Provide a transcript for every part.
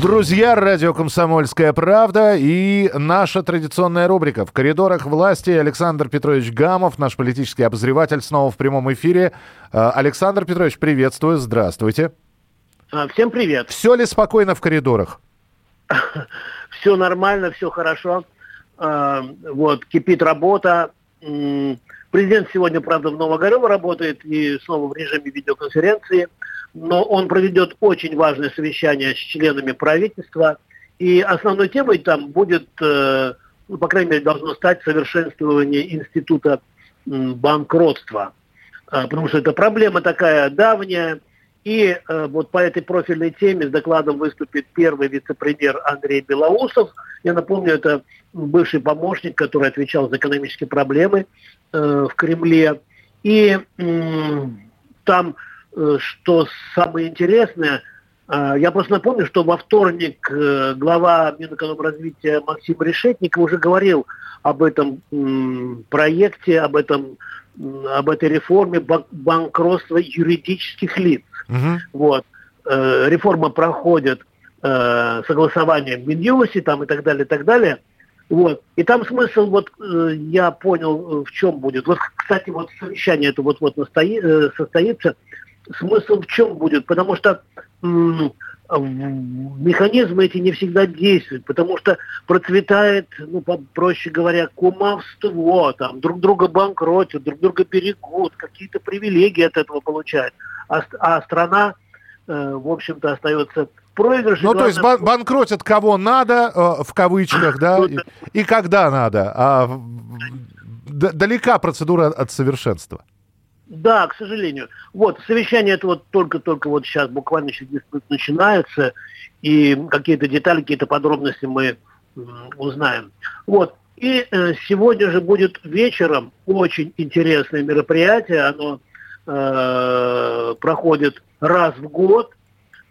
Друзья, радио «Комсомольская правда» и наша традиционная рубрика «В коридорах власти». Александр Петрович Гамов, наш политический обозреватель, снова в прямом эфире. А, Александр Петрович, приветствую, здравствуйте. А, Всем привет. Все ли спокойно в коридорах? Все нормально, все хорошо. А, Вот, кипит работа. Президент сегодня, правда, в Новогорево работает и снова в режиме видеоконференции. Но он проведет очень важное совещание с членами правительства. И основной темой там будет, э, ну, по крайней мере, должно стать совершенствование института банкротства. А, Потому что это проблема такая давняя. И э, вот по этой профильной теме с докладом выступит первый вице-премьер Андрей Белоусов. Я напомню, это бывший помощник, который отвечал за экономические проблемы э, в Кремле. И там, что самое интересное, э, я просто напомню, что во вторник э, глава Минэкономразвития Максим Решетников уже говорил об этом проекте, об этом об этой реформе бан- банкротства юридических лиц. Мгм. Вот. Э, реформа проходит э, согласование в Минюсе там и так далее, и так далее. Вот. И там смысл, вот э, я понял, э, в чем будет. Вот, кстати, вот совещание это вот-вот настои- э, состоится. Смысл в чем будет? Потому что механизмы эти не всегда действуют, потому что процветает, ну, проще говоря, кумовство, там, друг друга банкротят, друг друга берегут, какие-то привилегии от этого получают. А, а страна, э, в общем-то, остается проигрыше. Ну, то есть бан- банкротят кого надо, э, в кавычках, да, и, и когда надо. А далека процедура от совершенства. Да, к сожалению. Вот, совещание это вот только-только вот сейчас буквально через 10 минут начинается, и какие-то детали, какие-то подробности мы узнаем. Вот. И э, сегодня же будет вечером очень интересное мероприятие. Оно э, проходит раз в год.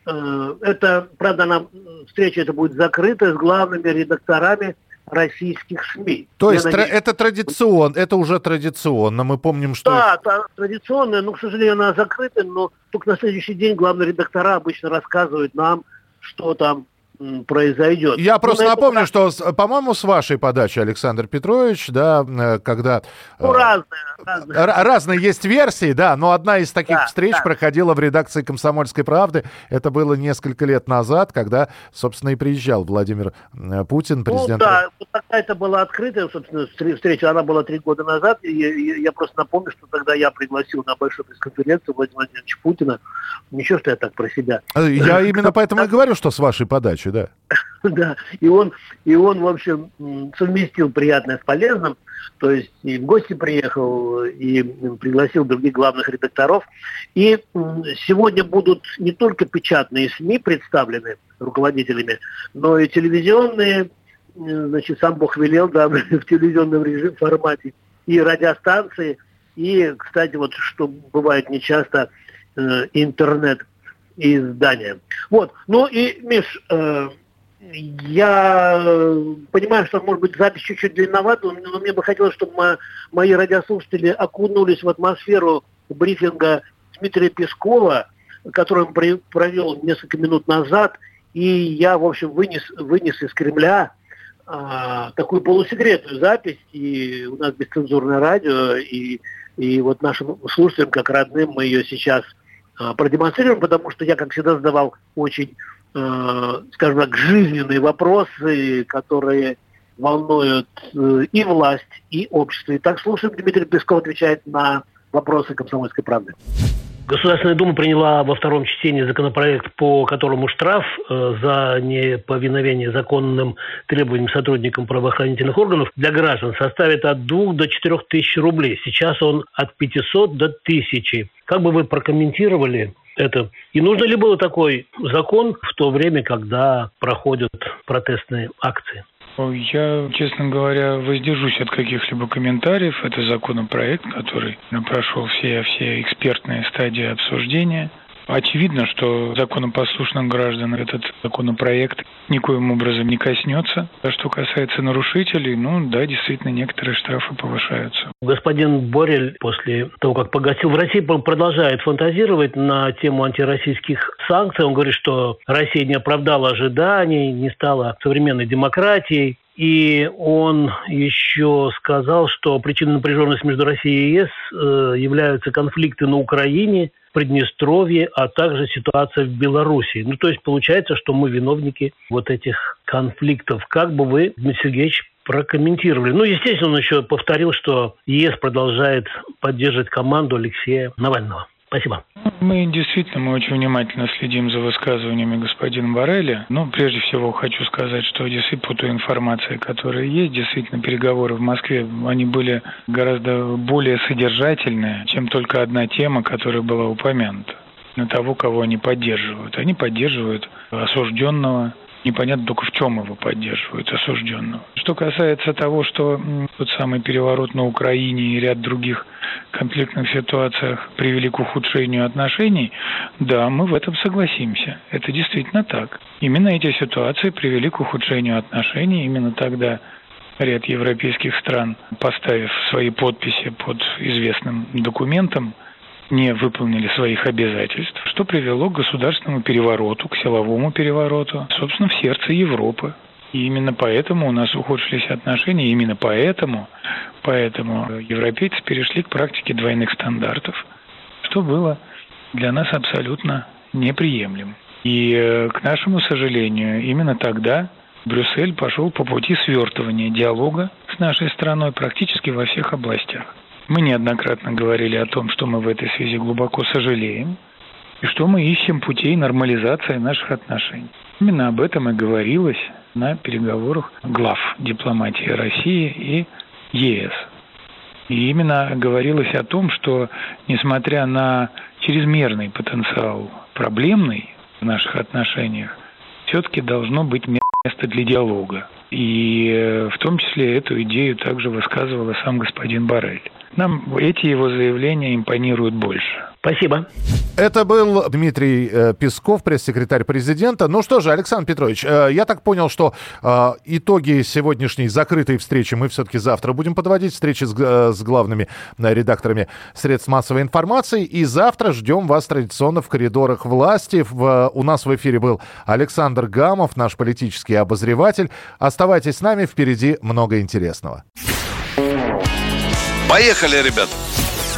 Э, это, правда, она, встреча это будет закрытая с главными редакторами российских СМИ. То есть надеюсь, это традиционно, это уже традиционно. Мы помним, что... да, та- традиционная, но, к сожалению, она закрыта, но только на следующий день главные редактора обычно рассказывают нам, что там произойдет. Я Ну, просто напомню, раз, что, по-моему, с вашей подачи, Александр Петрович, да, э, когда... э, Ну, разные, разные. Разные есть версии, да, но одна из таких Да, встреч да. проходила в редакции «Комсомольской правды». Это было несколько лет назад, когда, собственно, и приезжал Владимир э, Путин, Ну президент. да, вот такая-то была открытая, собственно, встр- встреча, она была три года назад, и я, просто напомню, что тогда я пригласил на большую пресс-конференцию Владимира Владимировича Путина. Ничего, что я так про себя. Я именно поэтому и говорю, что с вашей подачи, да. Да, и он, и он, в общем, совместил приятное с полезным, то есть и в гости приехал, и пригласил других главных редакторов. И сегодня будут не только печатные СМИ представлены руководителями, но и телевизионные, значит, сам Бог велел, да, в телевизионном режиме, формате, и радиостанции, и, кстати, вот что бывает нечасто, э, интернет издания. Вот. Ну и, Миш, э, я э, понимаю, что, может быть, запись чуть-чуть длинновата, но мне бы хотелось, чтобы мо- мои радиослушатели окунулись в атмосферу брифинга Дмитрия Пескова, который он провел несколько минут назад, и я, в общем, вынес, вынес из Кремля а, такую полусекретную запись, и у нас бесцензурное радио, и, и вот нашим слушателям, как родным, мы ее сейчас продемонстрируем, потому что я, как всегда, задавал очень, э, скажем так, жизненные вопросы, которые волнуют э, и власть, и общество. Итак, слушаем, Дмитрий Песков отвечает на вопросы комсомольской правды. Государственная Дума приняла во втором чтении законопроект, по которому штраф э, за неповиновение законным требованиям сотрудникам правоохранительных органов для граждан составит от 2 до 4 тысяч рублей. Сейчас он от 500 до 1000. Как бы вы прокомментировали это? И нужно ли было такой закон в то время, когда проходят протестные акции? Я, честно говоря, воздержусь от каких-либо комментариев. Это законопроект, который прошел все, все экспертные стадии обсуждения. Очевидно, что законопослушных граждан этот законопроект никоим образом не коснется. А что касается нарушителей, ну да, действительно, некоторые штрафы повышаются. Господин Борель после того, как погасил в России, продолжает фантазировать на тему антироссийских санкций. Он говорит, что Россия не оправдала ожиданий, не стала современной демократией. И он еще сказал, что причиной напряженности между Россией и ЕС э, являются конфликты на Украине, Приднестровье, а также ситуация в Беларуси. Ну, то есть получается, что мы виновники вот этих конфликтов. Как бы вы, Дмитрий Сергеевич, прокомментировали. Ну, естественно, он еще повторил, что ЕС продолжает поддерживать команду Алексея Навального. Спасибо. Мы действительно, мы очень внимательно следим за высказываниями господина Барреля. Но прежде всего хочу сказать, что действительно по той информации, которая есть, действительно переговоры в Москве, они были гораздо более содержательные, чем только одна тема, которая была упомянута на того, кого они поддерживают. Они поддерживают осужденного непонятно только в чем его поддерживают, осужденного. Что касается того, что тот самый переворот на Украине и ряд других конфликтных ситуациях привели к ухудшению отношений, да, мы в этом согласимся. Это действительно так. Именно эти ситуации привели к ухудшению отношений. Именно тогда ряд европейских стран, поставив свои подписи под известным документом, не выполнили своих обязательств, что привело к государственному перевороту, к силовому перевороту, собственно, в сердце Европы. И именно поэтому у нас ухудшились отношения, именно поэтому, поэтому европейцы перешли к практике двойных стандартов, что было для нас абсолютно неприемлемо. И, э, к нашему сожалению, именно тогда Брюссель пошел по пути свертывания диалога с нашей страной практически во всех областях. Мы неоднократно говорили о том, что мы в этой связи глубоко сожалеем, и что мы ищем путей нормализации наших отношений. Именно об этом и говорилось на переговорах глав дипломатии России и ЕС. И именно говорилось о том, что несмотря на чрезмерный потенциал проблемный в наших отношениях, все-таки должно быть место для диалога. И э, в том числе эту идею также высказывал сам господин Барель. Нам эти его заявления импонируют больше. Спасибо. Это был Дмитрий э, Песков, пресс-секретарь президента. Ну что же, Александр Петрович, э, я так понял, что э, итоги сегодняшней закрытой встречи мы все-таки завтра будем подводить, встречи с, главными редакторами средств массовой информации. И завтра ждем вас традиционно в коридорах власти. У нас в эфире был Александр Гамов, наш политический обозреватель. Оставайтесь с нами, впереди много интересного. Поехали, ребят!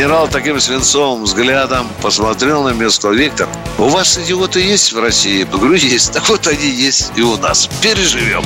Генерал таким свинцовым взглядом посмотрел на меня сказал, Виктор, у вас идиоты есть в России? Я говорю, есть. Так вот они есть и у нас. Переживем.